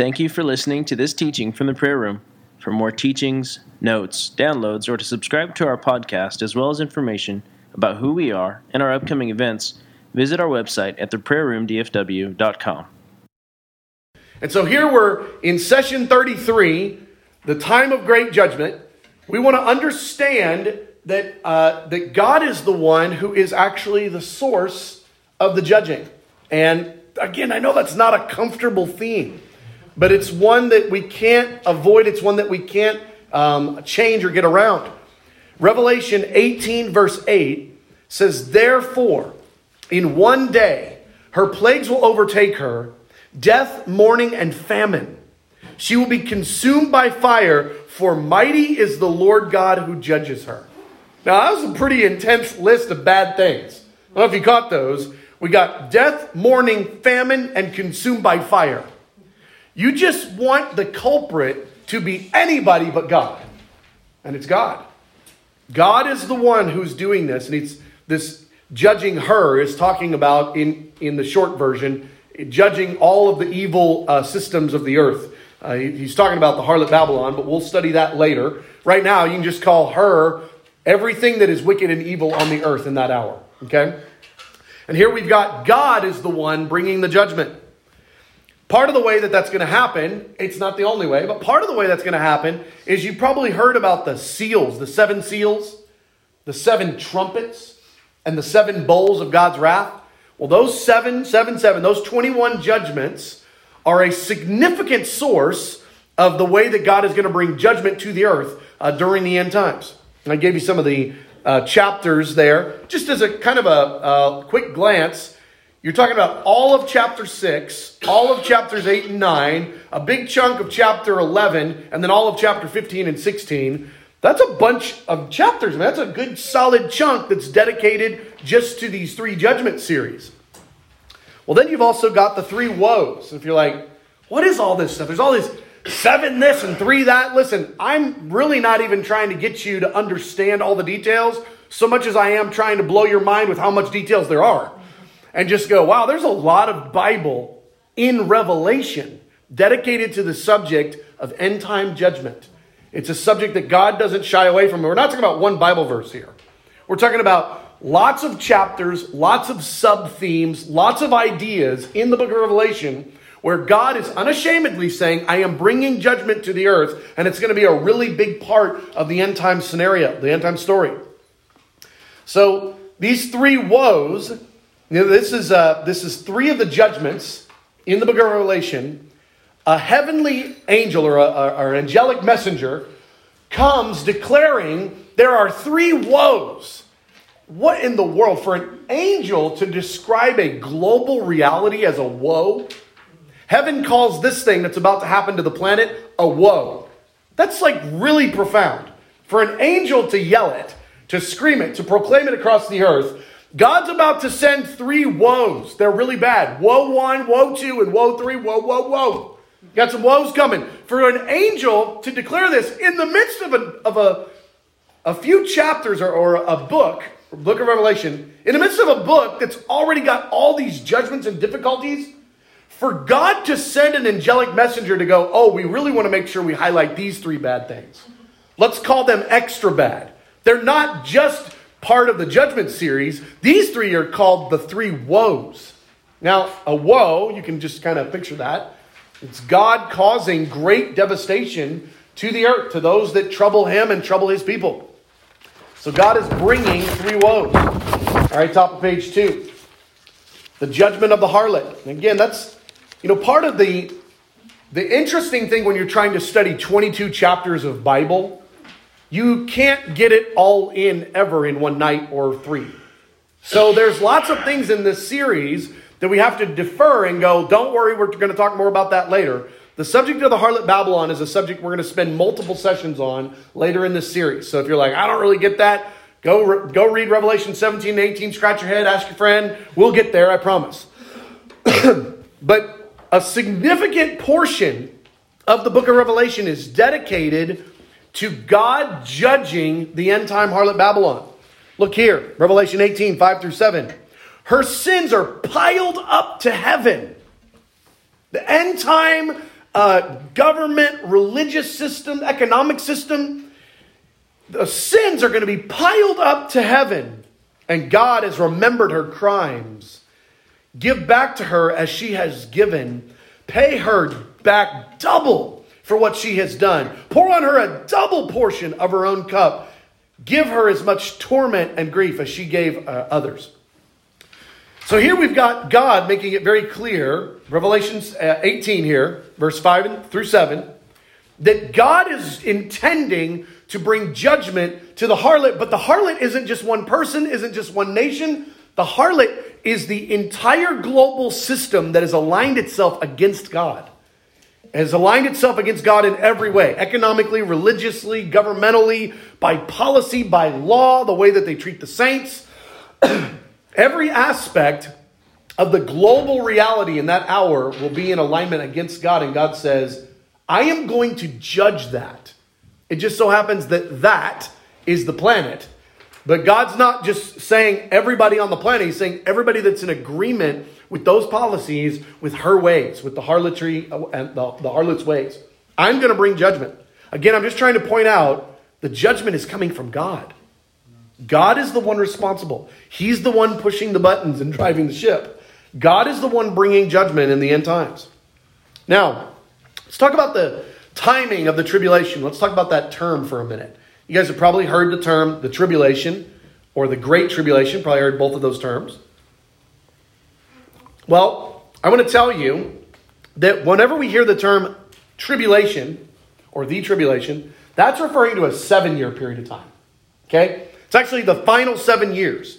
Thank you for listening to this teaching from the prayer room. For more teachings, notes, downloads, or to subscribe to our podcast, as well as information about who we are and our upcoming events, visit our website at theprayerroomdfw.com. And so here we're in session 33, the time of great judgment. We want to understand that, uh, that God is the one who is actually the source of the judging. And again, I know that's not a comfortable theme, but it's one that we can't avoid. It's one that we can't um, change or get around. Revelation 18, verse 8 says, Therefore, in one day, her plagues will overtake her death, mourning, and famine. She will be consumed by fire, for mighty is the Lord God who judges her. Now, that was a pretty intense list of bad things. I don't know if you caught those. We got death, mourning, famine, and consumed by fire. You just want the culprit to be anybody but God. And it's God. God is the one who's doing this. And it's this judging her is talking about in, in the short version judging all of the evil uh, systems of the earth. Uh, he, he's talking about the harlot Babylon, but we'll study that later. Right now, you can just call her everything that is wicked and evil on the earth in that hour. Okay? And here we've got God is the one bringing the judgment. Part of the way that that's going to happen, it's not the only way, but part of the way that's going to happen is you probably heard about the seals, the seven seals, the seven trumpets, and the seven bowls of God's wrath. Well, those seven, seven, seven, those 21 judgments are a significant source of the way that God is going to bring judgment to the earth uh, during the end times. And I gave you some of the uh, chapters there. Just as a kind of a, a quick glance, you're talking about all of chapter 6, all of chapters 8 and 9, a big chunk of chapter 11, and then all of chapter 15 and 16. That's a bunch of chapters, man. That's a good solid chunk that's dedicated just to these three judgment series. Well, then you've also got the three woes. If you're like, what is all this stuff? There's all this seven this and three that. Listen, I'm really not even trying to get you to understand all the details so much as I am trying to blow your mind with how much details there are. And just go, wow, there's a lot of Bible in Revelation dedicated to the subject of end time judgment. It's a subject that God doesn't shy away from. We're not talking about one Bible verse here. We're talking about lots of chapters, lots of sub themes, lots of ideas in the book of Revelation where God is unashamedly saying, I am bringing judgment to the earth, and it's going to be a really big part of the end time scenario, the end time story. So these three woes, know, this is uh, this is three of the judgments in the book of Revelation a heavenly angel or, a, or an angelic messenger comes declaring there are three woes. What in the world? For an angel to describe a global reality as a woe? Heaven calls this thing that's about to happen to the planet a woe. That's like really profound. For an angel to yell it, to scream it, to proclaim it across the earth, God's about to send three woes. They're really bad. Woe one, woe two, and woe three, woe, woe, woe. Got some woes coming. For an angel to declare this in the midst of a, of a, a few chapters or, or a book, book of Revelation, in the midst of a book that's already got all these judgments and difficulties, for God to send an angelic messenger to go, oh, we really want to make sure we highlight these three bad things. Let's call them extra bad. They're not just part of the judgment series. These three are called the three woes. Now, a woe, you can just kind of picture that. It's God causing great devastation to the earth, to those that trouble him and trouble his people. So God is bringing three woes. All right, top of page two. The judgment of the harlot. Again, that's, you know, part of the, the interesting thing when you're trying to study 22 chapters of Bible, you can't get it all in ever in one night or three. So there's lots of things in this series that we have to defer and go, don't worry, we're going to talk more about that later. The subject of the harlot Babylon is a subject we're going to spend multiple sessions on later in this series. So if you're like, I don't really get that, go, go read Revelation 17 and 18, scratch your head, ask your friend. We'll get there, I promise. but a significant portion of the book of Revelation is dedicated to God judging the end time harlot Babylon. Look here, Revelation 18, 5 through 7. Her sins are piled up to heaven. The end time uh, government, religious system, economic system. The sins are going to be piled up to heaven, and God has remembered her crimes. Give back to her as she has given. Pay her back double for what she has done. Pour on her a double portion of her own cup. Give her as much torment and grief as she gave uh, others. So here we've got God making it very clear, Revelation uh, 18 here, verse 5 through 7, that God is intending to bring judgment to the harlot, but the harlot isn't just one person, isn't just one nation. The harlot is the entire global system that has aligned itself against God. Has aligned itself against God in every way economically, religiously, governmentally, by policy, by law, the way that they treat the saints. Every aspect of the global reality in that hour will be in alignment against God, and God says, I am going to judge that. It just so happens that that is the planet. But God's not just saying everybody on the planet, He's saying everybody that's in agreement with those policies, with her ways, with the harlotry uh, and the, the harlot's ways. I'm going to bring judgment. Again, I'm just trying to point out the judgment is coming from God. God is the one responsible. He's the one pushing the buttons and driving the ship. God is the one bringing judgment in the end times. Now, let's talk about the timing of the tribulation. Let's talk about that term for a minute. You guys have probably heard the term the tribulation or the great tribulation, probably heard both of those terms. Well, I want to tell you that whenever we hear the term tribulation or the tribulation, that's referring to a seven year period of time. Okay? It's actually the final seven years.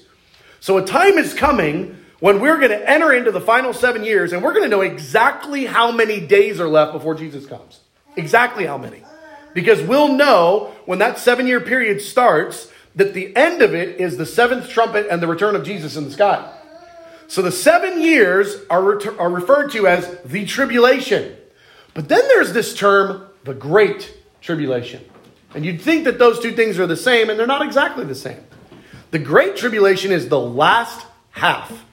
So a time is coming when we're going to enter into the final seven years and we're going to know exactly how many days are left before Jesus comes. Exactly how many. Because we'll know when that seven year period starts that the end of it is the seventh trumpet and the return of Jesus in the sky. So the seven years are, re- are referred to as the tribulation. But then there's this term, the great tribulation. And you'd think that those two things are the same, and they're not exactly the same. The Great Tribulation is the last half,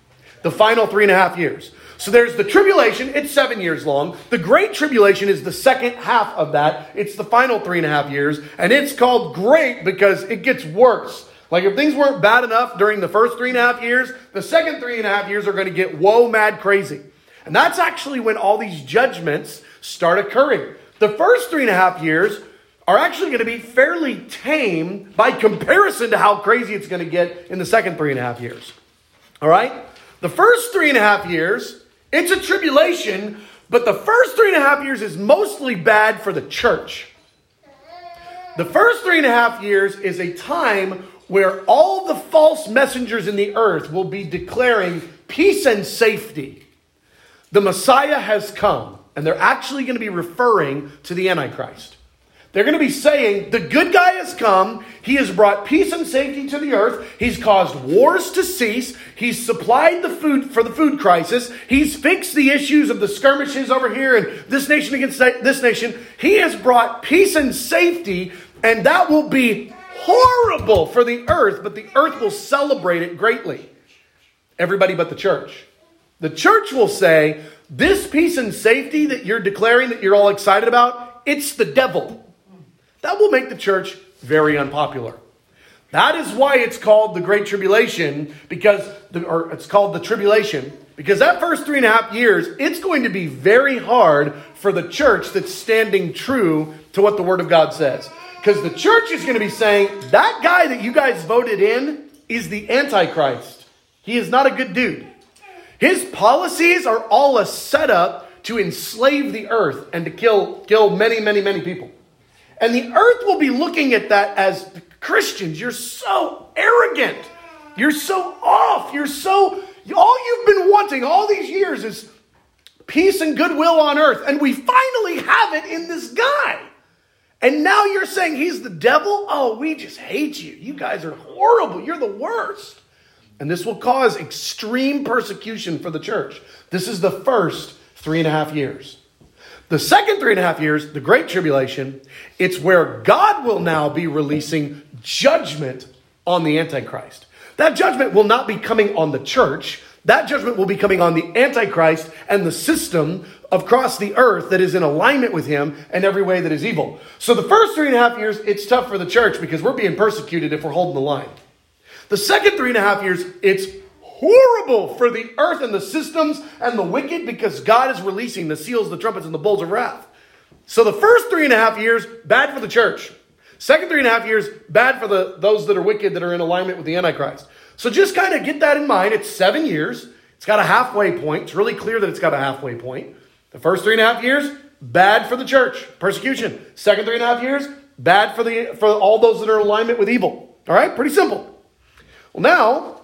the final three and a half years. So there's the tribulation, it's seven years long. The Great Tribulation is the second half of that, it's the final three and a half years. And it's called great because it gets worse. Like if things weren't bad enough during the first three and a half years, the second three and a half years are going to get whoa mad crazy. And that's actually when all these judgments start occurring. The first three and a half years are actually going to be fairly tame by comparison to how crazy it's going to get in the second three and a half years. All right? The first three and a half years, it's a tribulation, but the first three and a half years is mostly bad for the church. The first three and a half years is a time where all the false messengers in the earth will be declaring peace and safety. The Messiah has come, and they're actually going to be referring to the Antichrist. They're going to be saying, the good guy has come. He has brought peace and safety to the earth. He's caused wars to cease. He's supplied the food for the food crisis. He's fixed the issues of the skirmishes over here and this nation against this nation. He has brought peace and safety, and that will be horrible for the earth, but the earth will celebrate it greatly. Everybody but the church. The church will say, this peace and safety that you're declaring that you're all excited about, it's the devil. That will make the church very unpopular. That is why it's called the Great Tribulation, because the, or it's called the tribulation, because that first three and a half years, it's going to be very hard for the church that's standing true to what the Word of God says. Because the church is going to be saying, that guy that you guys voted in is the Antichrist. He is not a good dude. His policies are all a setup to enslave the earth and to kill, kill many, many, many people. And the earth will be looking at that as Christians, you're so arrogant. You're so off. You're so, all you've been wanting all these years is peace and goodwill on earth. And we finally have it in this guy. And now you're saying he's the devil? Oh, we just hate you. You guys are horrible. You're the worst. And this will cause extreme persecution for the church. This is the first three and a half years. The second three and a half years, the Great Tribulation, it's where God will now be releasing judgment on the Antichrist. That judgment will not be coming on the church. That judgment will be coming on the Antichrist and the system across the earth that is in alignment with him and every way that is evil. So the first three and a half years, it's tough for the church because we're being persecuted if we're holding the line. The second three and a half years, it's horrible for the earth and the systems and the wicked because God is releasing the seals, the trumpets, and the bowls of wrath. So the first three and a half years, bad for the church. Second three and a half years, bad for the those that are wicked that are in alignment with the Antichrist. So just kind of get that in mind. It's seven years. It's got a halfway point. It's really clear that it's got a halfway point. The first three and a half years, bad for the church, persecution. Second three and a half years, bad for the for all those that are in alignment with evil. All right, pretty simple. Well, now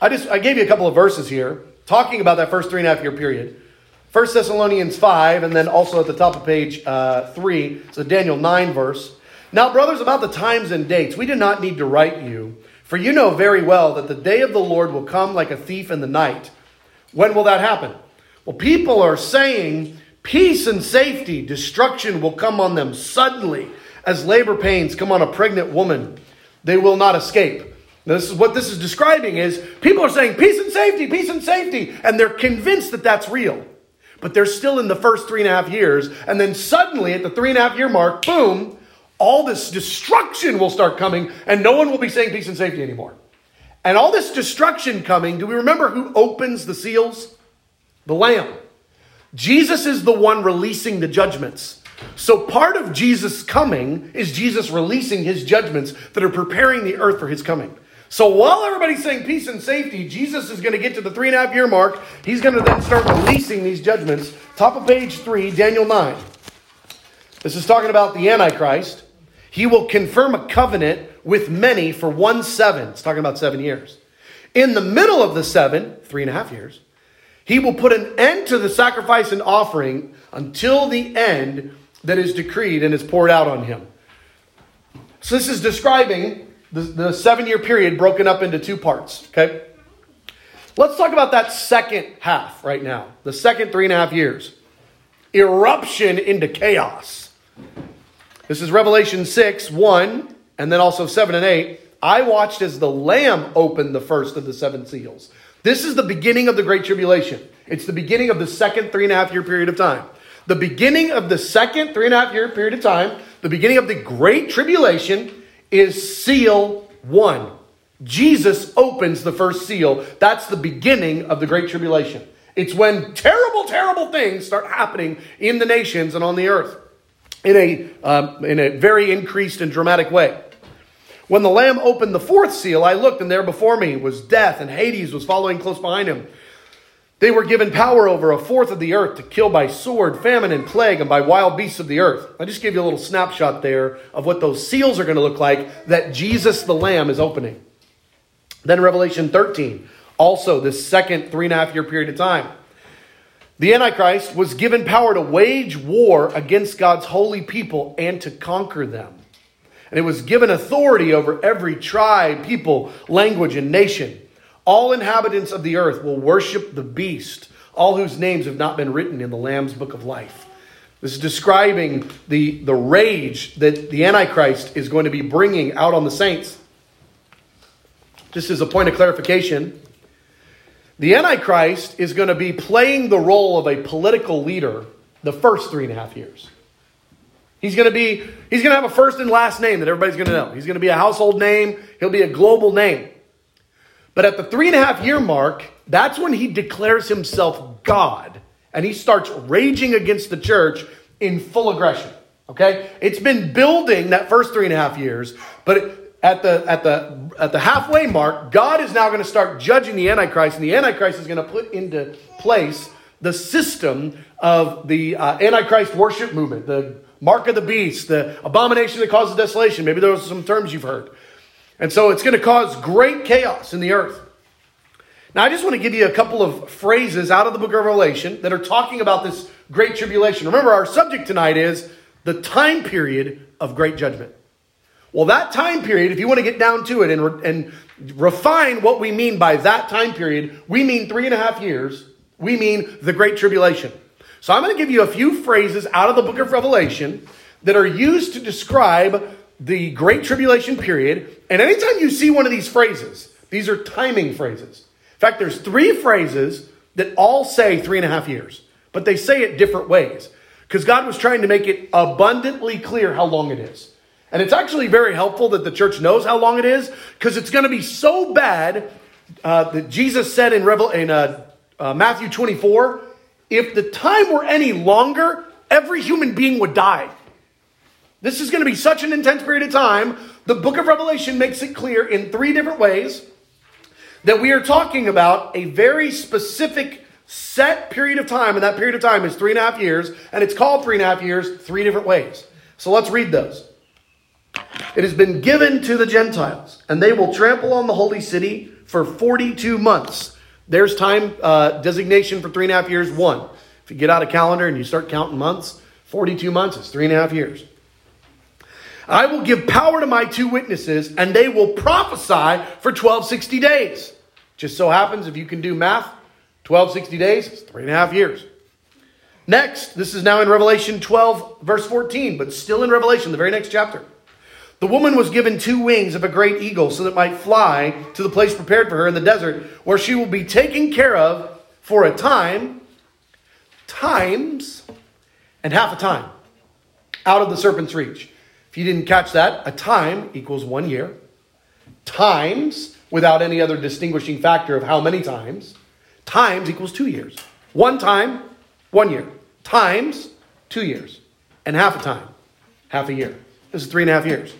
I just I gave you a couple of verses here talking about that first three and a half year period. First Thessalonians five, and then also at the top of page uh, three, it's a Daniel nine verse. Now, brothers, about the times and dates, we do not need to write you, for you know very well that the day of the Lord will come like a thief in the night. When will that happen? Well, people are saying peace and safety, destruction will come on them suddenly as labor pains come on a pregnant woman. They will not escape. Now, this is what this is describing is people are saying peace and safety, peace and safety, and they're convinced that that's real. But they're still in the first three and a half years, and then suddenly at the three and a half year mark, boom, all this destruction will start coming, and no one will be saying peace and safety anymore. And all this destruction coming, do we remember who opens the seals? The Lamb. Jesus is the one releasing the judgments. So part of Jesus' coming is Jesus releasing his judgments that are preparing the earth for his coming. So while everybody's saying peace and safety, Jesus is going to get to the three and a half year mark. He's going to then start releasing these judgments. Top of page three, Daniel 9. This is talking about the Antichrist. He will confirm a covenant with many for one seven. It's talking about seven years. In the middle of the seven, three and a half years, he will put an end to the sacrifice and offering until the end that is decreed and is poured out on him. So this is describing the, the seven year period broken up into two parts. Okay? Let's talk about that second half right now. The second three and a half years. Eruption into chaos. This is Revelation 6, 1 and then also 7 and 8, I watched as the Lamb opened the first of the seven seals. This is the beginning of the Great Tribulation. It's the beginning of the second three and a half year period of time. The beginning of the second three and a half year period of time, the beginning of the Great Tribulation is seal one. Jesus opens the first seal. That's the beginning of the Great Tribulation. It's when terrible, terrible things start happening in the nations and on the earth in a, um, in a very increased and dramatic way. When the Lamb opened the fourth seal, I looked, and there before me was death, and Hades was following close behind him. They were given power over a fourth of the earth to kill by sword, famine, and plague, and by wild beasts of the earth. I just gave you a little snapshot there of what those seals are going to look like that Jesus the Lamb is opening. Then Revelation 13, also this second three and a half year period of time. The Antichrist was given power to wage war against God's holy people and to conquer them. And it was given authority over every tribe, people, language, and nation. All inhabitants of the earth will worship the beast, all whose names have not been written in the Lamb's book of life. This is describing the, the rage that the Antichrist is going to be bringing out on the saints. Just as a point of clarification, the Antichrist is going to be playing the role of a political leader the first three and a half years. He's going to be, he's going to have a first and last name that everybody's going to know. He's going to be a household name. He'll be a global name. But at the three and a half year mark, that's when he declares himself God and he starts raging against the church in full aggression. Okay? It's been building that first three and a half years, but at the at the at the halfway mark, God is now going to start judging the Antichrist, and the Antichrist is going to put into place the system of the uh, Antichrist worship movement, the mark of the beast, the abomination that causes desolation. Maybe those are some terms you've heard. And so it's going to cause great chaos in the earth. Now, I just want to give you a couple of phrases out of the book of Revelation that are talking about this great tribulation. Remember, our subject tonight is the time period of great judgment. Well, that time period, if you want to get down to it and, re- and refine what we mean by that time period, we mean three and a half years. We mean the Great Tribulation. So I'm going to give you a few phrases out of the book of Revelation that are used to describe the Great Tribulation period. And anytime you see one of these phrases, these are timing phrases. In fact, there's three phrases that all say three and a half years, but they say it different ways because God was trying to make it abundantly clear how long it is. And it's actually very helpful that the church knows how long it is because it's going to be so bad uh, that Jesus said in, Revel- in uh, uh, Matthew 24 if the time were any longer, every human being would die. This is going to be such an intense period of time. The book of Revelation makes it clear in three different ways that we are talking about a very specific set period of time, and that period of time is three and a half years, and it's called three and a half years three different ways. So let's read those. It has been given to the Gentiles, and they will trample on the holy city for 42 months. There's time uh, designation for three and a half years, one. If you get out a calendar and you start counting months, 42 months is three and a half years. I will give power to my two witnesses, and they will prophesy for 1260 days. Just so happens, if you can do math, 1260 days is three and a half years. Next, this is now in Revelation 12, verse 14, but still in Revelation, the very next chapter. The woman was given two wings of a great eagle so that might fly to the place prepared for her in the desert, where she will be taken care of for a time, times, and half a time out of the serpent's reach. If you didn't catch that, a time equals one year, times, without any other distinguishing factor of how many times, times equals two years. One time, one year, times, two years, and half a time, half a year. This is three and a half years.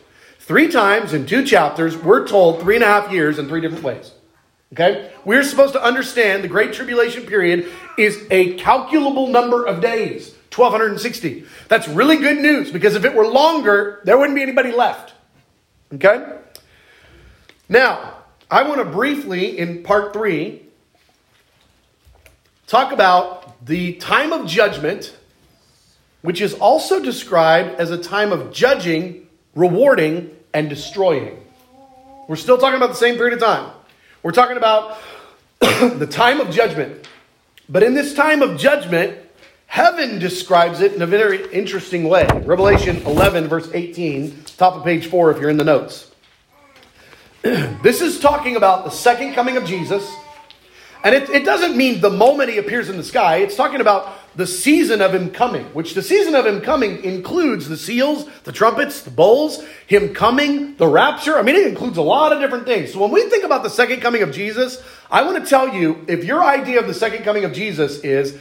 Three times in two chapters, we're told three and a half years in three different ways. Okay? We're supposed to understand the Great Tribulation period is a calculable number of days 1,260. That's really good news because if it were longer, there wouldn't be anybody left. Okay? Now, I want to briefly, in part three, talk about the time of judgment, which is also described as a time of judging rewarding, and destroying. We're still talking about the same period of time. We're talking about the time of judgment. But in this time of judgment, heaven describes it in a very interesting way. Revelation 11, verse 18, top of page 4, if you're in the notes. this is talking about the second coming of Jesus. And it, it doesn't mean the moment he appears in the sky, it's talking about the season of him coming, which the season of him coming includes the seals, the trumpets, the bowls, him coming, the rapture. I mean, it includes a lot of different things. So when we think about the second coming of Jesus, I want to tell you if your idea of the second coming of Jesus is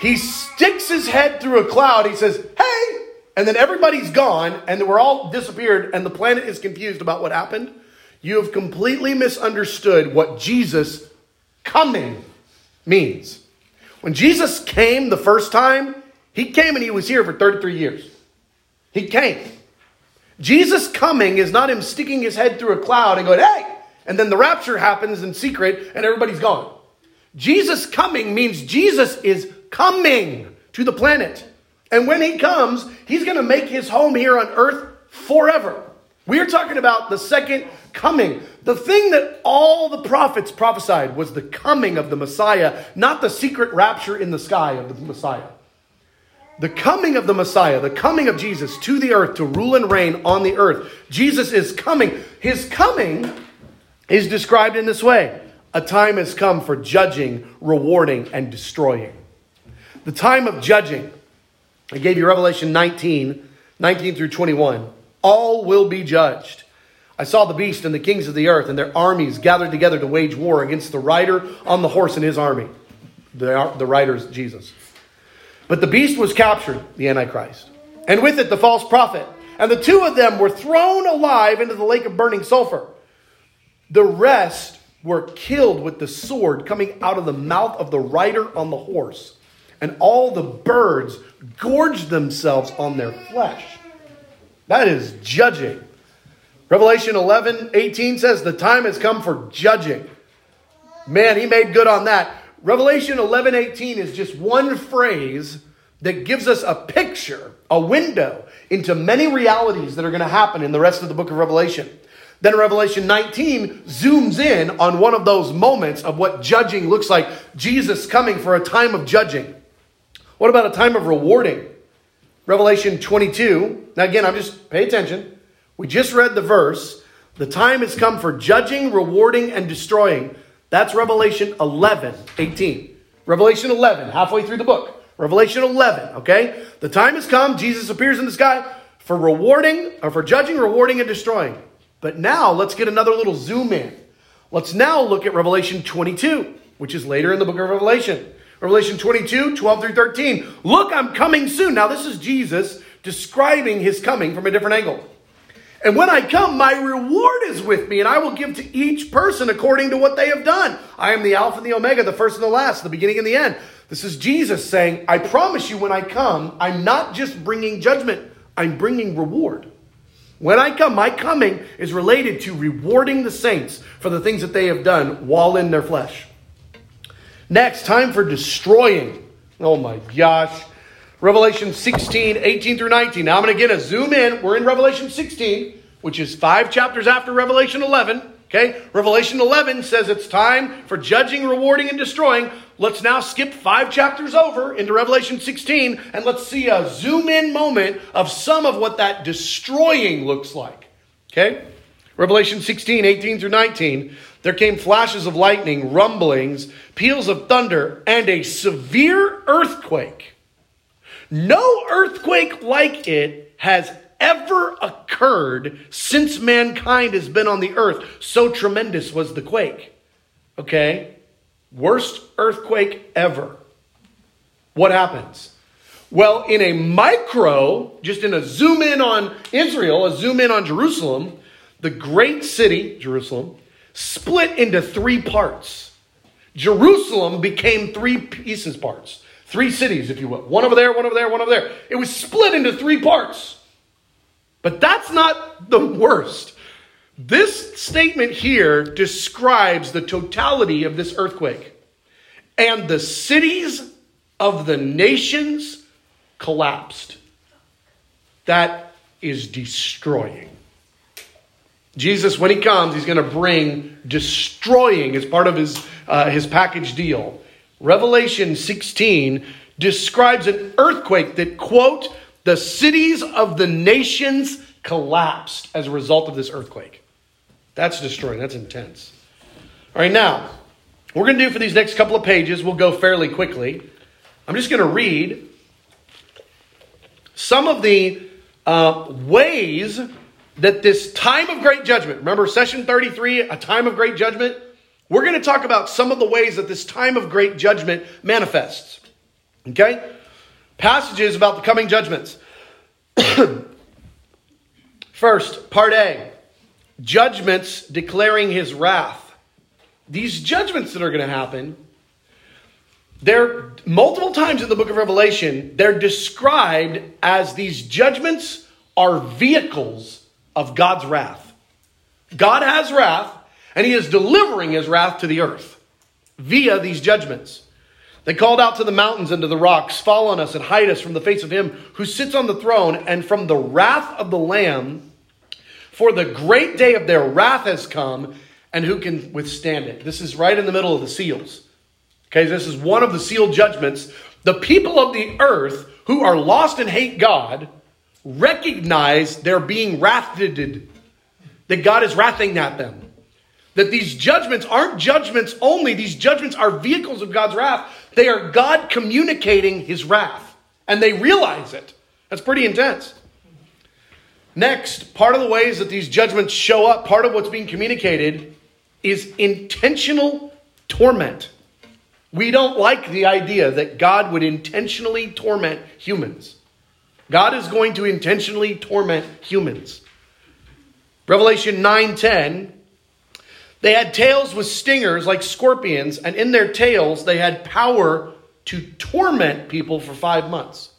he sticks his head through a cloud, he says, hey, and then everybody's gone and we're all disappeared and the planet is confused about what happened, you have completely misunderstood what Jesus coming means. When Jesus came the first time, he came and he was here for 33 years. He came. Jesus coming is not him sticking his head through a cloud and going, hey, and then the rapture happens in secret and everybody's gone. Jesus coming means Jesus is coming to the planet. And when he comes, he's going to make his home here on earth forever. We are talking about the second coming. The thing that all the prophets prophesied was the coming of the Messiah, not the secret rapture in the sky of the Messiah. The coming of the Messiah, the coming of Jesus to the earth to rule and reign on the earth. Jesus is coming. His coming is described in this way A time has come for judging, rewarding, and destroying. The time of judging. I gave you Revelation 19, 19 through 21 all will be judged. I saw the beast and the kings of the earth and their armies gathered together to wage war against the rider on the horse and his army. The, the rider is Jesus. But the beast was captured, the Antichrist, and with it the false prophet. And the two of them were thrown alive into the lake of burning sulfur. The rest were killed with the sword coming out of the mouth of the rider on the horse. And all the birds gorged themselves on their flesh. That is judging. Revelation 11, 18 says, The time has come for judging. Man, he made good on that. Revelation 11, 18 is just one phrase that gives us a picture, a window into many realities that are going to happen in the rest of the book of Revelation. Then Revelation 19 zooms in on one of those moments of what judging looks like Jesus coming for a time of judging. What about a time of rewarding? Revelation 22. Now, again, I'm just, pay attention. We just read the verse. The time has come for judging, rewarding, and destroying. That's Revelation 11, 18. Revelation 11, halfway through the book. Revelation 11, okay? The time has come. Jesus appears in the sky for rewarding, or for judging, rewarding, and destroying. But now let's get another little zoom in. Let's now look at Revelation 22, which is later in the book of Revelation. Revelation 22, 12 through 13. Look, I'm coming soon. Now, this is Jesus describing his coming from a different angle. And when I come, my reward is with me, and I will give to each person according to what they have done. I am the Alpha and the Omega, the first and the last, the beginning and the end. This is Jesus saying, I promise you, when I come, I'm not just bringing judgment, I'm bringing reward. When I come, my coming is related to rewarding the saints for the things that they have done while in their flesh. Next, time for destroying. Oh my gosh. Revelation 16, 18 through 19. Now I'm going to get a zoom in. We're in Revelation 16, which is five chapters after Revelation 11. Okay? Revelation 11 says it's time for judging, rewarding, and destroying. Let's now skip five chapters over into Revelation 16 and let's see a zoom in moment of some of what that destroying looks like. Okay? Revelation 16, 18 through 19. There came flashes of lightning, rumblings, peals of thunder, and a severe earthquake. No earthquake like it has ever occurred since mankind has been on the earth. So tremendous was the quake. Okay? Worst earthquake ever. What happens? Well, in a micro, just in a zoom in on Israel, a zoom in on Jerusalem, the great city, Jerusalem, split into three parts. Jerusalem became three pieces parts. Three cities, if you will. One over there, one over there, one over there. It was split into three parts. But that's not the worst. This statement here describes the totality of this earthquake. And the cities of the nations collapsed. That is destroying. Jesus, when he comes, he's going to bring destroying as part of his, uh, his package deal. Revelation 16 describes an earthquake that, quote, the cities of the nations collapsed as a result of this earthquake. That's destroying. That's intense. All right, now, we're going to do for these next couple of pages, we'll go fairly quickly. I'm just going to read some of the uh, ways that this time of great judgment, remember session 33, a time of great judgment? We're going to talk about some of the ways that this time of great judgment manifests. Okay? Passages about the coming judgments. First, part A judgments declaring his wrath. These judgments that are going to happen, they're multiple times in the book of Revelation, they're described as these judgments are vehicles of God's wrath. God has wrath, and he is delivering his wrath to the earth via these judgments. They called out to the mountains and to the rocks, Fall on us and hide us from the face of him who sits on the throne and from the wrath of the Lamb. For the great day of their wrath has come, and who can withstand it? This is right in the middle of the seals. Okay, this is one of the sealed judgments. The people of the earth who are lost and hate God recognize they're being wrathed, that God is wrathing at them. That these judgments aren't judgments only, these judgments are vehicles of God's wrath. They are God communicating his wrath, and they realize it. That's pretty intense. Next, part of the ways that these judgments show up, part of what's being communicated, is intentional torment. We don't like the idea that God would intentionally torment humans. God is going to intentionally torment humans. Revelation 9:10 They had tails with stingers like scorpions and in their tails they had power to torment people for 5 months.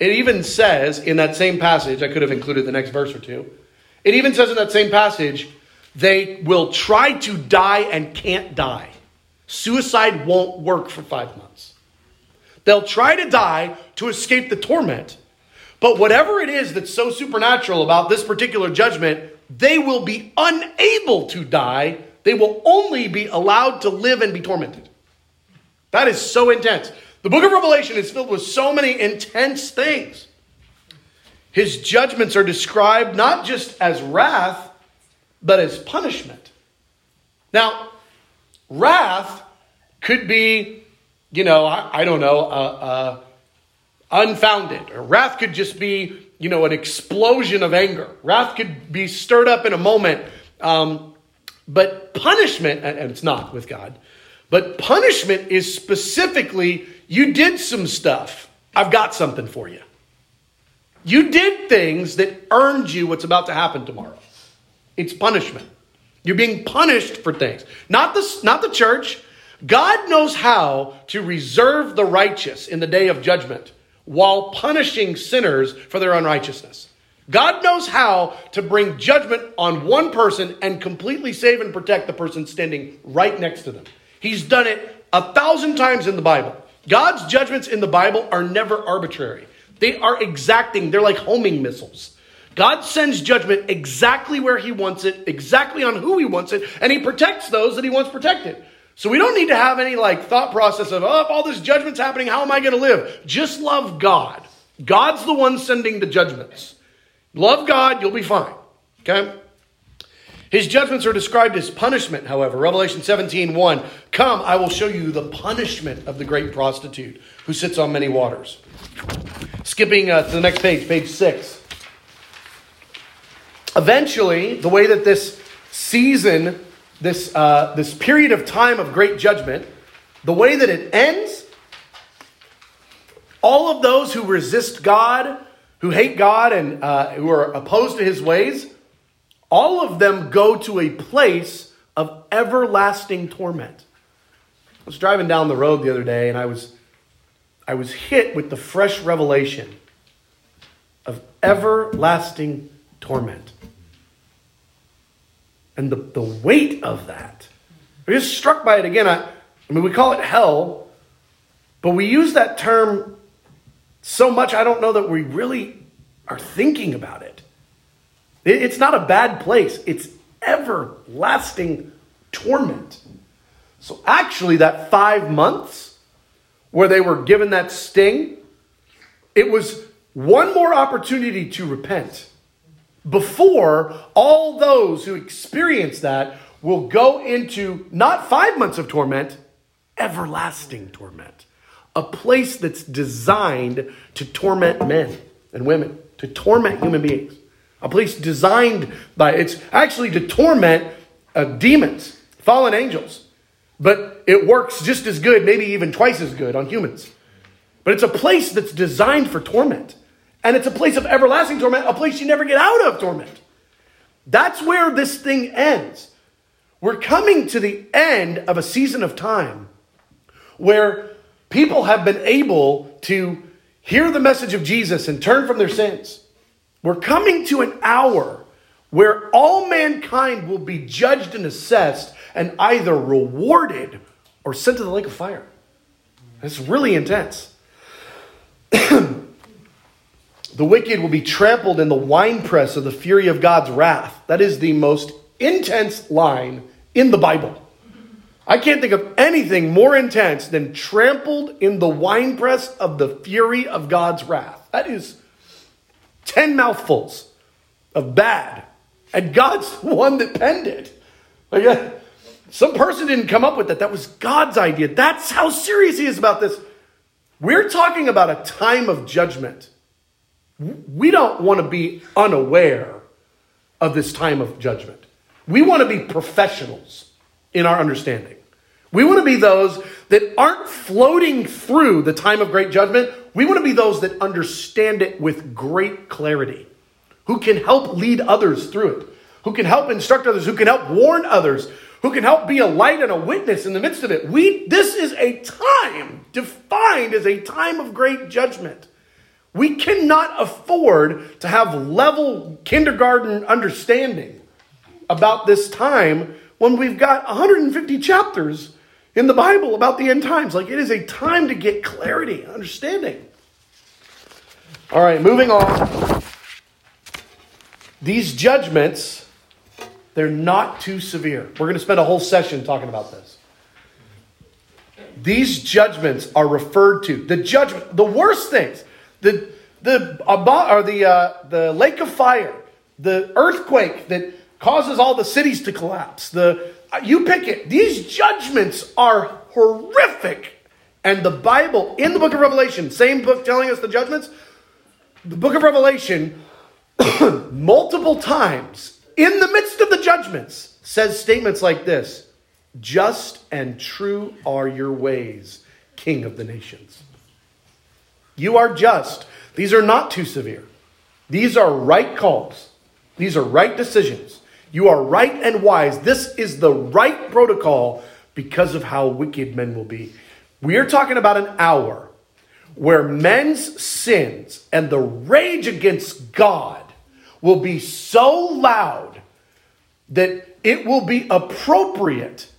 It even says in that same passage, I could have included the next verse or two. It even says in that same passage, they will try to die and can't die. Suicide won't work for five months. They'll try to die to escape the torment, but whatever it is that's so supernatural about this particular judgment, they will be unable to die. They will only be allowed to live and be tormented. That is so intense. The book of Revelation is filled with so many intense things. His judgments are described not just as wrath, but as punishment. Now, Wrath could be, you know, I, I don't know, uh, uh, unfounded. Or wrath could just be, you know, an explosion of anger. Wrath could be stirred up in a moment. Um, but punishment, and it's not with God, but punishment is specifically you did some stuff. I've got something for you. You did things that earned you what's about to happen tomorrow. It's punishment. You're being punished for things. Not the, not the church. God knows how to reserve the righteous in the day of judgment while punishing sinners for their unrighteousness. God knows how to bring judgment on one person and completely save and protect the person standing right next to them. He's done it a thousand times in the Bible. God's judgments in the Bible are never arbitrary. They are exacting. They're like homing missiles. God sends judgment exactly where he wants it, exactly on who he wants it, and he protects those that he wants protected. So we don't need to have any like thought process of, oh, all this judgment's happening, how am I going to live? Just love God. God's the one sending the judgments. Love God, you'll be fine. Okay? His judgments are described as punishment, however. Revelation 17 1. Come, I will show you the punishment of the great prostitute who sits on many waters. Skipping uh, to the next page, page 6. Eventually, the way that this season this, uh, this period of time of great judgment, the way that it ends, all of those who resist God, who hate God, and uh, who are opposed to his ways, all of them go to a place of everlasting torment. I was driving down the road the other day and I was, I was hit with the fresh revelation of everlasting torment and the, the weight of that. I'm just struck by it again. I, I mean, we call it hell, but we use that term so much, I don't know that we really are thinking about it. it it's not a bad place, it's everlasting torment. So, actually, that five months where they were given that sting, it was one more opportunity to repent before all those who experience that will go into not five months of torment, everlasting torment. A place that's designed to torment men and women, to torment human beings. A place designed by, it's actually to torment uh, demons, fallen angels. But it works just as good, maybe even twice as good on humans. But it's a place that's designed for torment. And it's a place of everlasting torment, a place you never get out of torment. That's where this thing ends. We're coming to the end of a season of time where people have been able to hear the message of Jesus and turn from their sins. We're coming to an hour where all mankind will be judged and assessed and either rewarded or sent to the lake of fire. It's really intense. The wicked will be trampled in the winepress of the fury of God's wrath. That is the most intense line in the Bible. I can't think of anything more intense than trampled in the winepress of the fury of God's wrath. That is 10 mouthfuls of bad. And God's the one that penned it. Like, uh, some person didn't come up with that. That was God's idea. That's how serious he is about this. We're talking about a time of judgment we don't want to be unaware of this time of judgment. We want to be professionals in our understanding. We want to be those that aren't floating through the time of great judgment. We want to be those that understand it with great clarity, who can help lead others through it, who can help instruct others, who can help warn others, who can help be a light and a witness in the midst of it. We this is a time defined as a time of great judgment. We cannot afford to have level kindergarten understanding about this time when we've got 150 chapters in the Bible about the end times. Like it is a time to get clarity, understanding. All right, moving on. These judgments, they're not too severe. We're going to spend a whole session talking about this. These judgments are referred to. The judgment, the worst things. The, the, or the, uh, the lake of fire, the earthquake that causes all the cities to collapse, the, Uh, you pick it. These judgments are horrific. And the Bible, in the book of Revelation, same book telling us the judgments, the book of Revelation, multiple times in the midst of the judgments, says statements like this Just and true are your ways, King of the nations. You are just. These are not too severe. These are right calls. These are right decisions. You are right and wise. This is the right protocol because of how wicked men will be. We are talking about an hour where men's sins and the rage against God will be so loud that it will be appropriate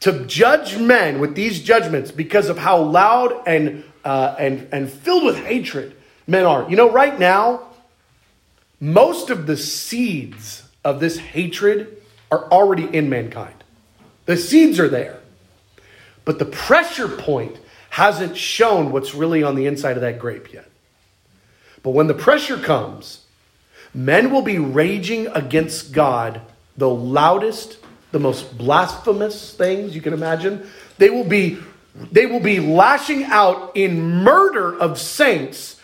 to judge men with these judgments because of how loud and, uh, and, and filled with hatred men are. You know, right now, most of the seeds of this hatred are already in mankind. The seeds are there. But the pressure point hasn't shown what's really on the inside of that grape yet. But when the pressure comes, men will be raging against God the loudest, the most blasphemous things you can imagine. They will be they will be lashing out in murder of saints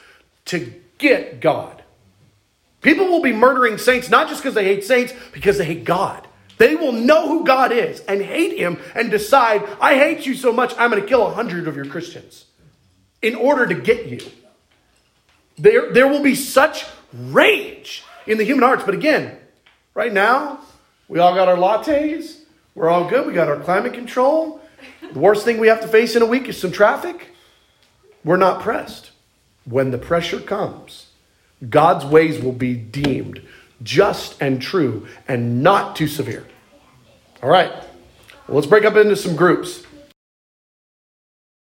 to get God. People will be murdering saints not just because they hate saints, because they hate God. They will know who God is and hate him and decide, I hate you so much, I'm going to kill a hundred of your Christians in order to get you. There, there will be such rage in the human hearts. But again, right now, we all got our lattes. We're all good. We got our climate control. The worst thing we have to face in a week is some traffic. We're not pressed. When the pressure comes, God's ways will be deemed just and true and not too severe. All right, well, let's break up into some groups.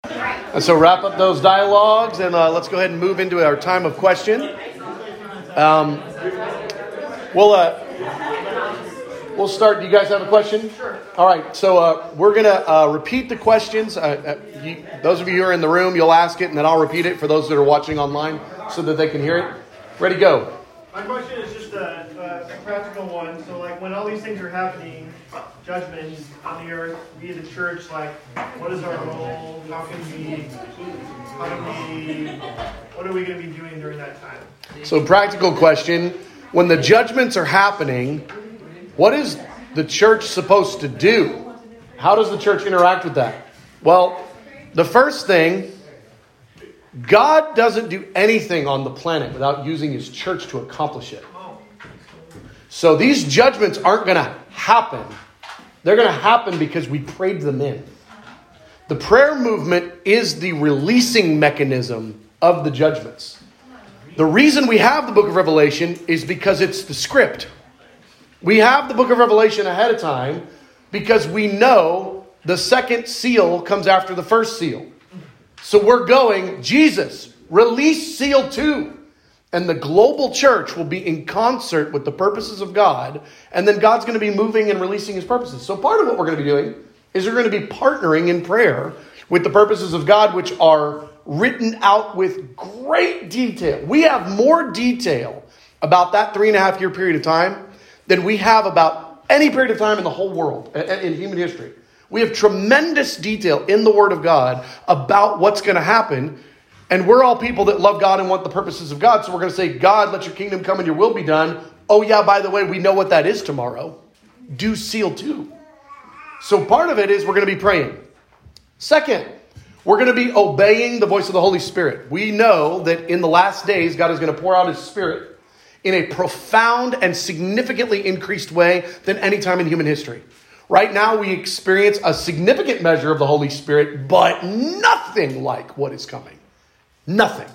And so, wrap up those dialogues and uh, let's go ahead and move into our time of question. Um, we'll, uh, we'll start. Do you guys have a question? Sure. All right, so uh, we're going to uh, repeat the questions. Uh, uh, you, those of you who are in the room, you'll ask it, and then I'll repeat it for those that are watching online so that they can hear it. Ready, go. My question is just a, a, practical one. So, like, when all these things are happening, judgments on the earth via the church, like, what is our role? How can we, how can we, what are we going to be doing during that time? So, practical question: When the judgments are happening, what is the church supposed to do? How does the church interact with that? Well, the first thing God doesn't do anything on the planet without using his church to accomplish it. So these judgments aren't going to happen. They're going to happen because we prayed them in. The prayer movement is the releasing mechanism of the judgments. The reason we have the book of Revelation is because it's the script. We have the book of Revelation ahead of time because we know the second seal comes after the first seal. So we're going, Jesus, release seal two. And the global church will be in concert with the purposes of God. And then God's going to be moving and releasing his purposes. So part of what we're going to be doing is we're going to be partnering in prayer with the purposes of God, which are written out with great detail. We have more detail about that three and a half year period of time than we have about any period of time in the whole world, in human history. We have tremendous detail in the Word of God about what's going to happen. And we're all people that love God and want the purposes of God. So we're going to say, God, let your kingdom come and your will be done. Oh, yeah, by the way, we know what that is tomorrow. Do seal two. So part of it is we're going to be praying. Second, we're going to be obeying the voice of the Holy Spirit. We know that in the last days, God is going to pour out his Spirit in a profound and significantly increased way than any time in human history. Right now, we experience a significant measure of the Holy Spirit, but nothing like what is coming. Nothing.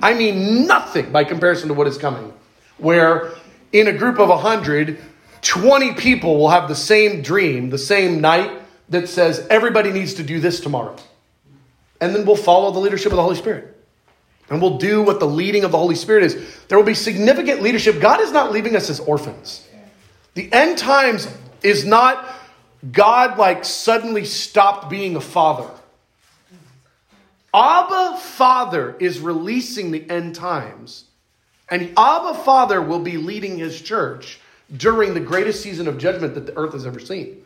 I mean, nothing by comparison to what is coming. Where in a group of 100, 20 people will have the same dream, the same night that says everybody needs to do this tomorrow. And then we'll follow the leadership of the Holy Spirit. And we'll do what the leading of the Holy Spirit is. There will be significant leadership. God is not leaving us as orphans. The end times is not God like suddenly stopped being a father. Abba Father is releasing the end times, and Abba Father will be leading his church during the greatest season of judgment that the earth has ever seen.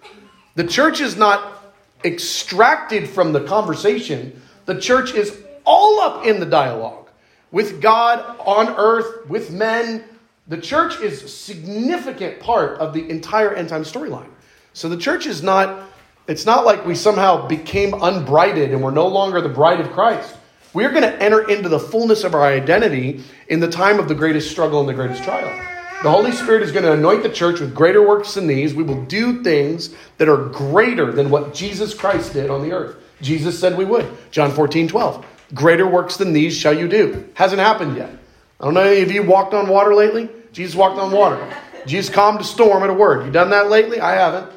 The church is not extracted from the conversation, the church is all up in the dialogue with God on earth, with men. The church is a significant part of the entire end time storyline. So the church is not, it's not like we somehow became unbrided and we're no longer the bride of Christ. We're going to enter into the fullness of our identity in the time of the greatest struggle and the greatest trial. The Holy Spirit is going to anoint the church with greater works than these. We will do things that are greater than what Jesus Christ did on the earth. Jesus said we would. John 14, 12. Greater works than these shall you do. Hasn't happened yet. I don't know any of you walked on water lately. Jesus walked on water. Jesus calmed a storm at a word. You done that lately? I haven't.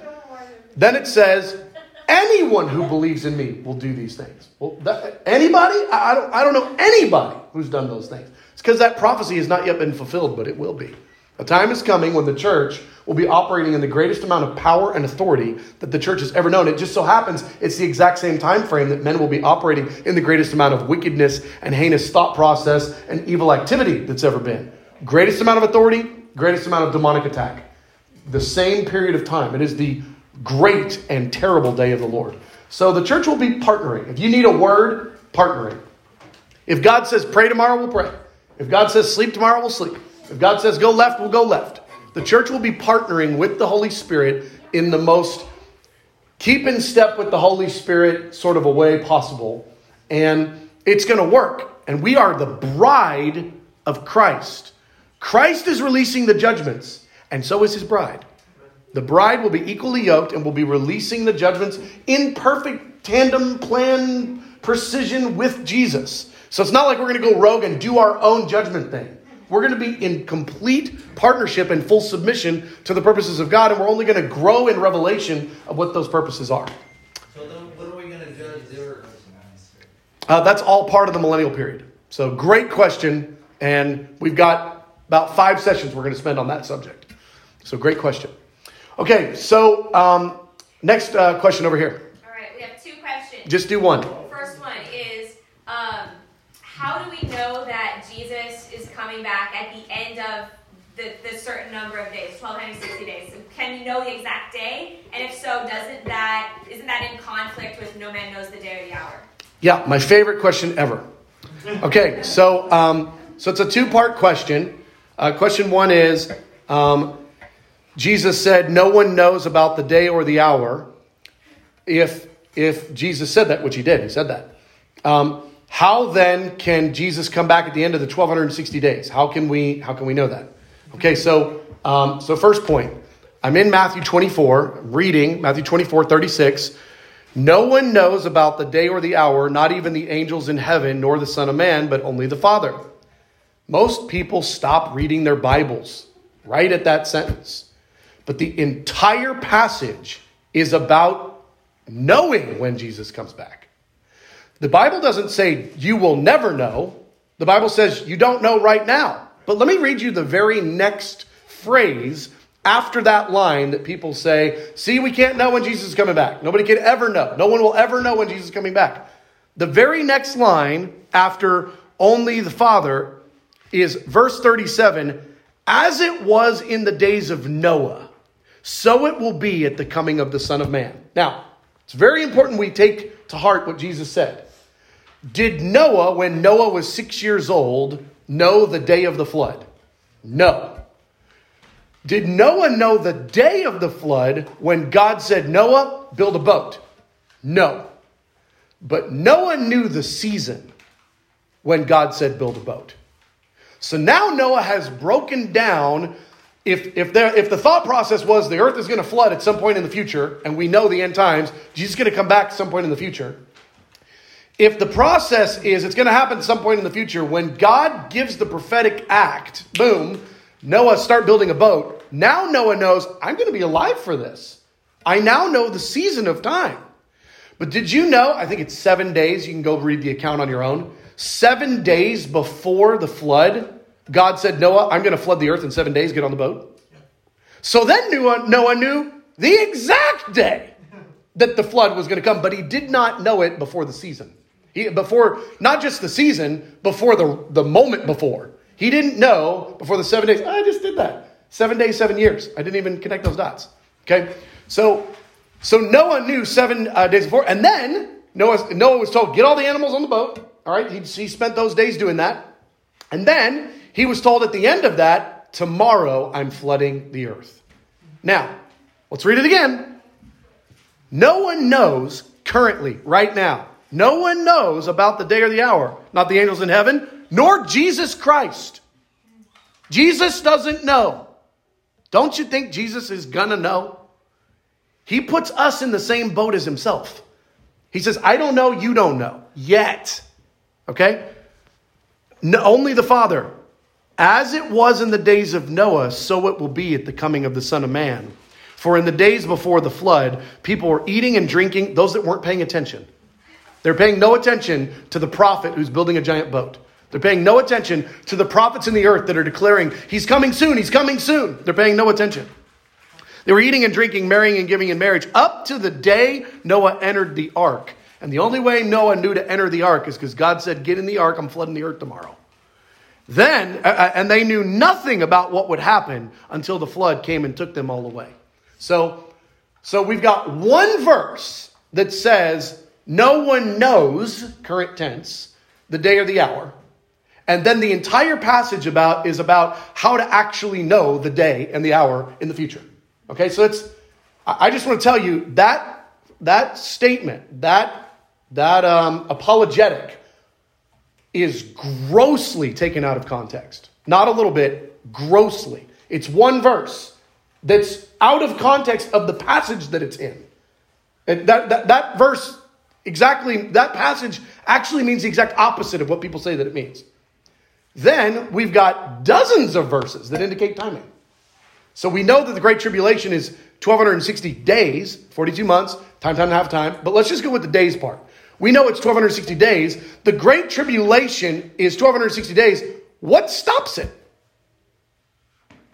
Then it says, anyone who believes in me will do these things. Well, that, anybody? I, I, don't, I don't know anybody who's done those things. It's because that prophecy has not yet been fulfilled, but it will be. A time is coming when the church will be operating in the greatest amount of power and authority that the church has ever known. It just so happens it's the exact same time frame that men will be operating in the greatest amount of wickedness and heinous thought process and evil activity that's ever been. Greatest amount of authority, greatest amount of demonic attack. The same period of time. It is the great and terrible day of the Lord. So the church will be partnering. If you need a word, partnering. If God says pray tomorrow, we'll pray. If God says sleep tomorrow, we'll sleep. If God says go left, we'll go left. The church will be partnering with the Holy Spirit in the most keep in step with the Holy Spirit sort of a way possible. And it's going to work. And we are the bride of Christ. Christ is releasing the judgments, and so is his bride. The bride will be equally yoked and will be releasing the judgments in perfect tandem plan precision with Jesus. So it's not like we're going to go rogue and do our own judgment thing. We're going to be in complete partnership and full submission to the purposes of God, and we're only going to grow in revelation of what those purposes are. So then, what are we going to judge there? Uh, that's all part of the millennial period. So, great question, and we've got about five sessions we're going to spend on that subject. So, great question. Okay, so um, next uh, question over here. All right, we have two questions. Just do one. First one is um, how do we know that Jesus is coming back at the end of the, the certain number of days, 1260 days? So can you know the exact day? And if so, doesn't that isn't that in conflict with no man knows the day or the hour? Yeah, my favorite question ever. Okay, so um, so it's a two part question. Uh, question one is um, Jesus said, "No one knows about the day or the hour." If if Jesus said that, which he did, he said that. Um, how then can Jesus come back at the end of the 1260 days? How can we how can we know that? Okay, so um, so first point, I'm in Matthew 24, reading Matthew 24, 36. No one knows about the day or the hour, not even the angels in heaven, nor the Son of Man, but only the Father. Most people stop reading their Bibles right at that sentence. But the entire passage is about knowing when Jesus comes back. The Bible doesn't say you will never know. The Bible says you don't know right now. But let me read you the very next phrase after that line that people say, see, we can't know when Jesus is coming back. Nobody can ever know. No one will ever know when Jesus is coming back. The very next line after only the Father is verse 37 As it was in the days of Noah, so it will be at the coming of the Son of Man. Now, it's very important we take to heart what Jesus said. Did Noah, when Noah was six years old, know the day of the flood? No. Did Noah know the day of the flood when God said, Noah, build a boat? No. But Noah knew the season when God said, build a boat. So now Noah has broken down. If, if, there, if the thought process was the earth is going to flood at some point in the future, and we know the end times, Jesus is going to come back at some point in the future. If the process is it's going to happen at some point in the future, when God gives the prophetic act, boom, Noah start building a boat. Now Noah knows I'm going to be alive for this. I now know the season of time. But did you know? I think it's seven days. You can go read the account on your own. Seven days before the flood, God said, Noah, I'm going to flood the earth in seven days. Get on the boat. So then Noah knew the exact day that the flood was going to come, but he did not know it before the season. He, before, not just the season, before the, the moment before. He didn't know before the seven days. I just did that. Seven days, seven years. I didn't even connect those dots. Okay? So So Noah knew seven uh, days before, and then Noah, Noah was told, get all the animals on the boat. All right, he, he spent those days doing that. And then he was told at the end of that, tomorrow I'm flooding the earth. Now, let's read it again. No one knows currently, right now, no one knows about the day or the hour, not the angels in heaven, nor Jesus Christ. Jesus doesn't know. Don't you think Jesus is gonna know? He puts us in the same boat as himself. He says, I don't know, you don't know yet. Okay? No, only the Father. As it was in the days of Noah, so it will be at the coming of the Son of Man. For in the days before the flood, people were eating and drinking, those that weren't paying attention. They're paying no attention to the prophet who's building a giant boat. They're paying no attention to the prophets in the earth that are declaring, He's coming soon, He's coming soon. They're paying no attention. They were eating and drinking, marrying and giving in marriage up to the day Noah entered the ark. And the only way Noah knew to enter the ark is because God said, Get in the ark, I'm flooding the earth tomorrow. Then, uh, uh, and they knew nothing about what would happen until the flood came and took them all away. So, so we've got one verse that says, No one knows, current tense, the day or the hour. And then the entire passage about is about how to actually know the day and the hour in the future. Okay, so it's I just want to tell you that that statement, that that um, apologetic is grossly taken out of context. Not a little bit, grossly. It's one verse that's out of context of the passage that it's in. And that, that, that verse, exactly, that passage actually means the exact opposite of what people say that it means. Then we've got dozens of verses that indicate timing. So we know that the Great Tribulation is 1260 days, 42 months, time, time, and half time. But let's just go with the days part. We know it's 1260 days. The Great Tribulation is 1260 days. What stops it?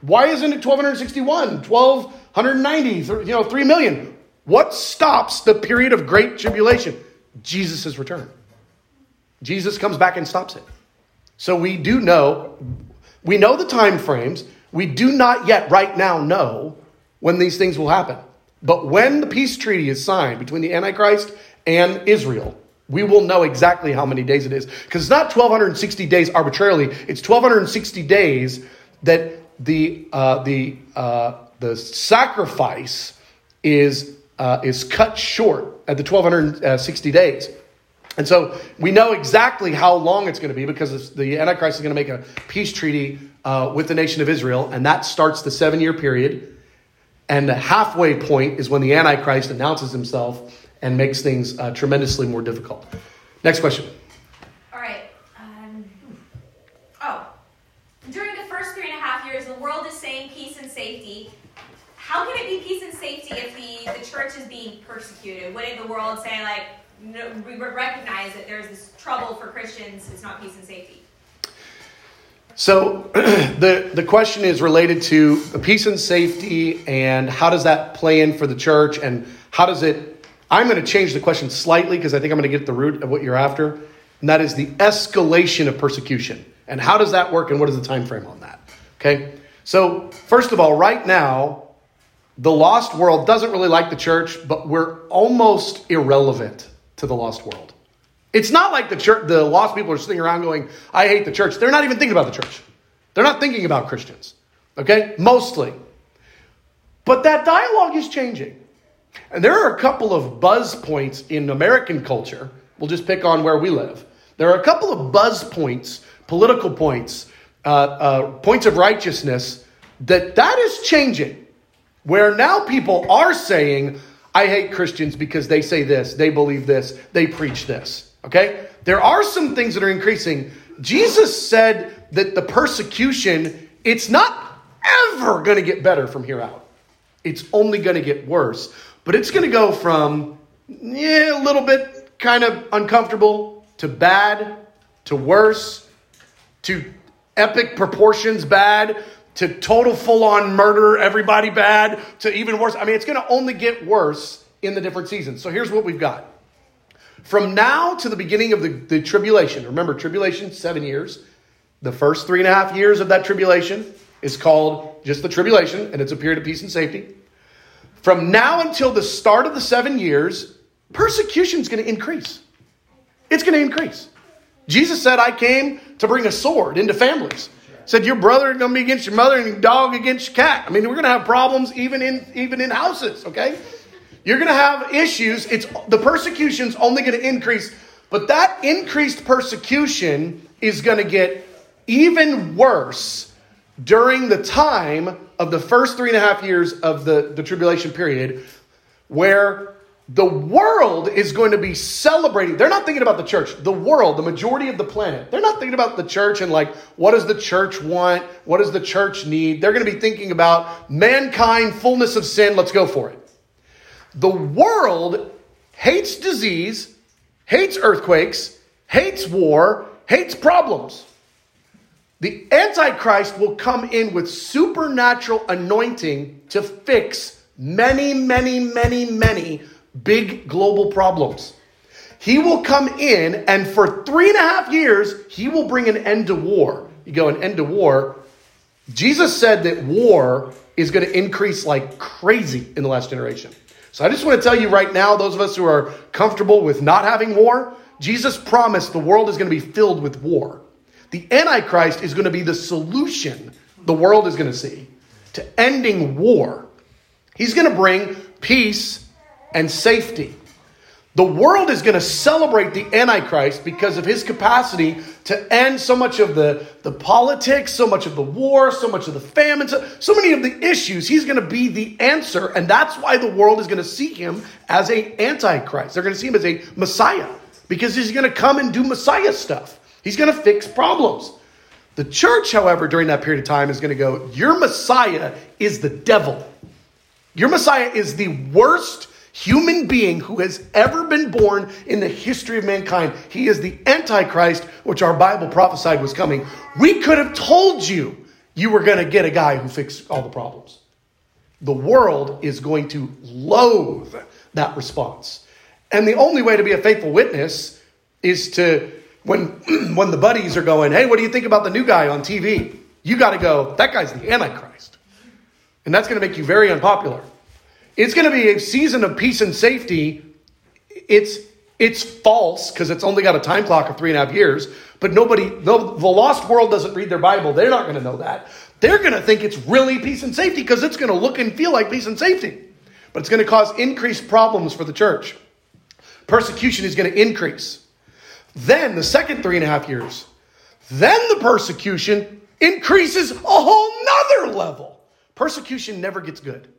Why isn't it 1261, 1290, you know, 3 million? What stops the period of Great Tribulation? Jesus' return. Jesus comes back and stops it. So we do know, we know the time frames. We do not yet right now know when these things will happen. But when the peace treaty is signed between the Antichrist and Israel, we will know exactly how many days it is. Because it's not 1,260 days arbitrarily, it's 1,260 days that the, uh, the, uh, the sacrifice is, uh, is cut short at the 1,260 days. And so we know exactly how long it's going to be because the Antichrist is going to make a peace treaty uh, with the nation of Israel, and that starts the seven year period. And the halfway point is when the Antichrist announces himself and makes things uh, tremendously more difficult. Next question. All right. Um, oh, during the first three and a half years, the world is saying peace and safety. How can it be peace and safety if the, the church is being persecuted? Wouldn't the world say, like, no, we recognize that there's this trouble for Christians, it's not peace and safety? So the the question is related to peace and safety and how does that play in for the church and how does it I'm going to change the question slightly because I think I'm going to get the root of what you're after, and that is the escalation of persecution. And how does that work and what is the time frame on that? Okay? So, first of all, right now, the lost world doesn't really like the church, but we're almost irrelevant to the lost world. It's not like the church, the lost people are sitting around going, I hate the church. They're not even thinking about the church. They're not thinking about Christians. Okay? Mostly. But that dialogue is changing. And there are a couple of buzz points in American culture. We'll just pick on where we live. There are a couple of buzz points, political points, uh, uh, points of righteousness that that is changing. Where now people are saying, I hate Christians because they say this, they believe this, they preach this. Okay? There are some things that are increasing. Jesus said that the persecution, it's not ever going to get better from here out. It's only going to get worse. But it's going to go from yeah, a little bit kind of uncomfortable to bad to worse to epic proportions bad to total full on murder, everybody bad to even worse. I mean, it's going to only get worse in the different seasons. So here's what we've got. From now to the beginning of the, the tribulation, remember, tribulation, seven years. The first three and a half years of that tribulation is called just the tribulation, and it's a period of peace and safety. from now until the start of the seven years, persecution is going to increase. It's going to increase. Jesus said, I came to bring a sword into families. Said your brother is going to be against your mother and your dog against your cat. I mean, we're going to have problems even in even in houses. Okay, you're going to have issues. It's the persecution's only going to increase, but that increased persecution is going to get even worse during the time of the first three and a half years of the, the tribulation period, where the world is going to be celebrating. They're not thinking about the church. The world, the majority of the planet, they're not thinking about the church and like, what does the church want? What does the church need? They're going to be thinking about mankind, fullness of sin. Let's go for it. The world hates disease, hates earthquakes, hates war, hates problems. The Antichrist will come in with supernatural anointing to fix many, many, many, many big global problems. He will come in, and for three and a half years, he will bring an end to war. You go, an end to war. Jesus said that war is going to increase like crazy in the last generation. So I just want to tell you right now, those of us who are comfortable with not having war, Jesus promised the world is going to be filled with war. The Antichrist is going to be the solution the world is going to see to ending war. He's going to bring peace and safety. The world is going to celebrate the Antichrist because of his capacity to end so much of the, the politics, so much of the war, so much of the famine, so, so many of the issues. He's going to be the answer, and that's why the world is going to see him as a Antichrist. They're going to see him as a Messiah because he's going to come and do Messiah stuff. He's going to fix problems. The church, however, during that period of time is going to go, Your Messiah is the devil. Your Messiah is the worst human being who has ever been born in the history of mankind. He is the Antichrist, which our Bible prophesied was coming. We could have told you you were going to get a guy who fixed all the problems. The world is going to loathe that response. And the only way to be a faithful witness is to, when, when the buddies are going, hey, what do you think about the new guy on TV? You got to go, that guy's the Antichrist. And that's going to make you very unpopular. It's going to be a season of peace and safety. It's it's false because it's only got a time clock of three and a half years. But nobody, the, the lost world doesn't read their Bible. They're not going to know that. They're going to think it's really peace and safety because it's going to look and feel like peace and safety. But it's going to cause increased problems for the church. Persecution is going to increase. Then the second three and a half years, then the persecution increases a whole nother level. Persecution never gets good.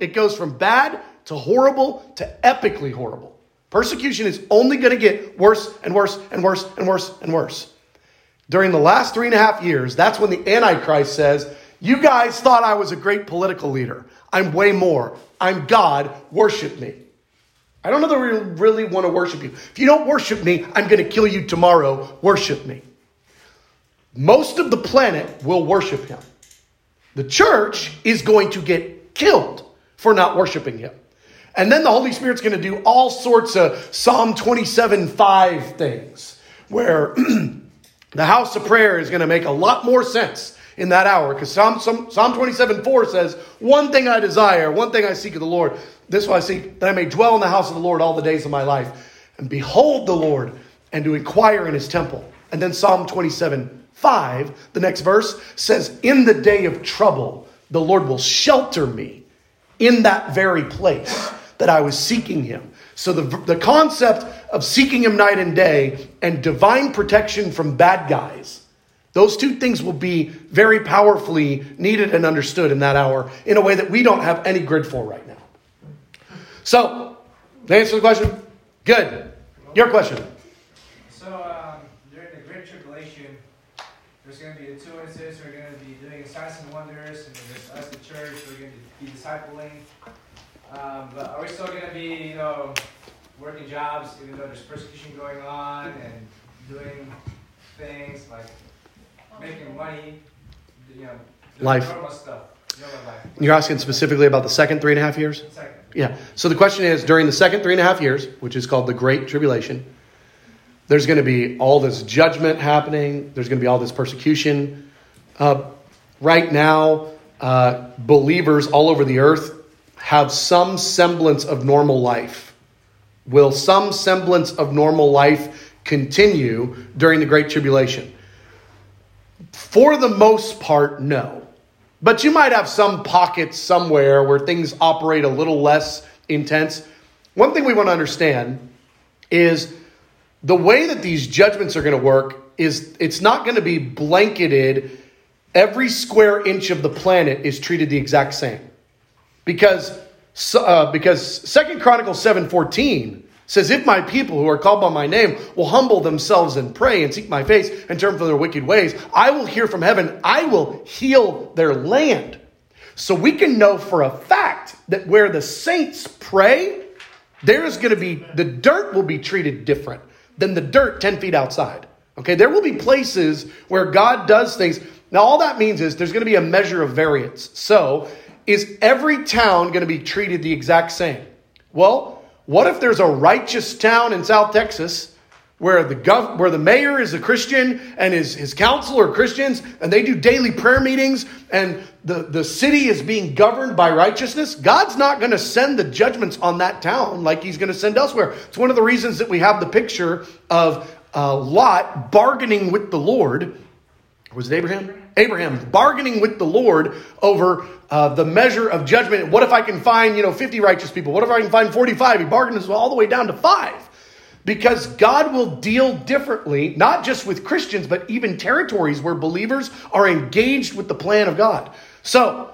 It goes from bad to horrible to epically horrible. Persecution is only going to get worse and worse and worse and worse and worse. During the last three and a half years, that's when the Antichrist says, You guys thought I was a great political leader. I'm way more. I'm God. Worship me. I don't know that we really want to worship you. If you don't worship me, I'm going to kill you tomorrow. Worship me. Most of the planet will worship him. The church is going to get killed for not worshiping him. And then the Holy Spirit's going to do all sorts of Psalm 27 5 things where the house of prayer is going to make a lot more sense in that hour because Psalm, Psalm, Psalm 27 4 says, One thing I desire, one thing I seek of the Lord. This will I seek, that I may dwell in the house of the Lord all the days of my life and behold the Lord and to inquire in his temple. And then Psalm 27 5, the next verse says, In the day of trouble, the Lord will shelter me in that very place that I was seeking him. So the, the concept of seeking him night and day and divine protection from bad guys, those two things will be very powerfully needed and understood in that hour in a way that we don't have any grid for right now. So, to answer the question, good. Your question. So, um, during the Great Tribulation, there's going to be the two who are going to be doing signs and wonders, and there's us, the church, we're be discipling. Um, but are we still going to be, you know, working jobs even though there's persecution going on and doing things like making money, you know, life. normal stuff? Normal life. You're asking specifically about the second three and a half years? Second. Yeah. So the question is during the second three and a half years, which is called the Great Tribulation, there's going to be all this judgment happening. There's going to be all this persecution. Uh, right now, uh, believers all over the earth have some semblance of normal life? Will some semblance of normal life continue during the Great Tribulation? For the most part, no. But you might have some pockets somewhere where things operate a little less intense. One thing we want to understand is the way that these judgments are going to work is it's not going to be blanketed every square inch of the planet is treated the exact same. Because uh, because second chronicles 7.14 says if my people who are called by my name will humble themselves and pray and seek my face and turn from their wicked ways i will hear from heaven. I will heal their land. So we can know for a fact that where the saints pray there is going to be the dirt will be treated different than the dirt 10 feet outside. Okay there will be places where god does things now, all that means is there's going to be a measure of variance. So, is every town going to be treated the exact same? Well, what if there's a righteous town in South Texas where the gov- where the mayor is a Christian and his, his council are Christians and they do daily prayer meetings and the, the city is being governed by righteousness? God's not going to send the judgments on that town like he's going to send elsewhere. It's one of the reasons that we have the picture of uh, Lot bargaining with the Lord was it Abraham? Abraham bargaining with the Lord over uh, the measure of judgment. What if I can find, you know, 50 righteous people? What if I can find 45? He bargains all the way down to five. Because God will deal differently, not just with Christians, but even territories where believers are engaged with the plan of God. So,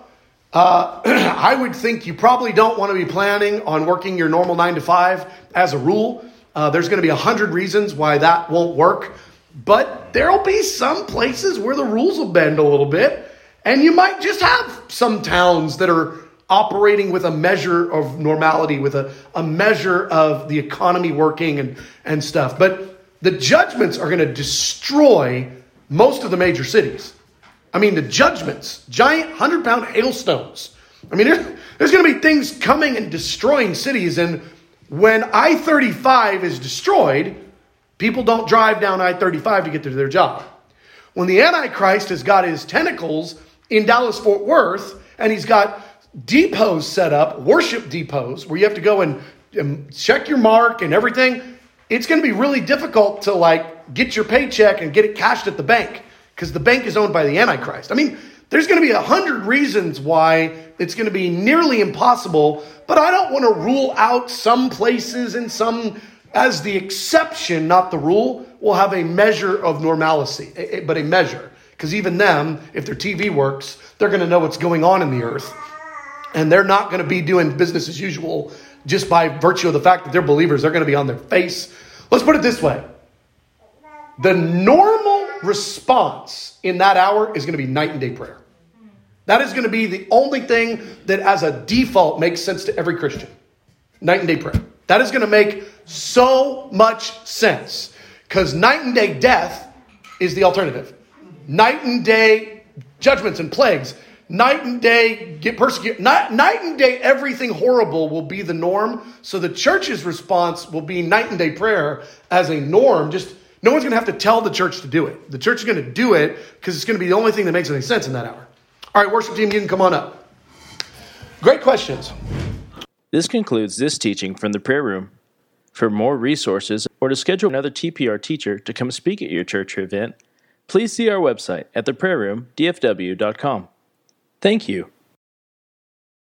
uh, I would think you probably don't want to be planning on working your normal nine to five as a rule. Uh, there's going to be a hundred reasons why that won't work. But there'll be some places where the rules will bend a little bit, and you might just have some towns that are operating with a measure of normality, with a, a measure of the economy working and, and stuff. But the judgments are going to destroy most of the major cities. I mean, the judgments, giant 100 pound hailstones. I mean, there's, there's going to be things coming and destroying cities. And when I 35 is destroyed, People don't drive down I 35 to get to their job. When the Antichrist has got his tentacles in Dallas Fort Worth and he's got depots set up, worship depots, where you have to go and, and check your mark and everything, it's going to be really difficult to like get your paycheck and get it cashed at the bank because the bank is owned by the Antichrist. I mean, there's going to be a hundred reasons why it's going to be nearly impossible, but I don't want to rule out some places and some as the exception, not the rule, will have a measure of normalcy, but a measure. Because even them, if their TV works, they're going to know what's going on in the earth. And they're not going to be doing business as usual just by virtue of the fact that they're believers. They're going to be on their face. Let's put it this way the normal response in that hour is going to be night and day prayer. That is going to be the only thing that, as a default, makes sense to every Christian. Night and day prayer. That is going to make so much sense because night and day death is the alternative. Night and day judgments and plagues. Night and day get persecuted. Night, night and day everything horrible will be the norm. So the church's response will be night and day prayer as a norm. Just no one's going to have to tell the church to do it. The church is going to do it because it's going to be the only thing that makes any sense in that hour. All right, worship team, you can come on up. Great questions. This concludes this teaching from the prayer room. For more resources or to schedule another TPR teacher to come speak at your church or event, please see our website at theprayerroomdfw.com. Thank you.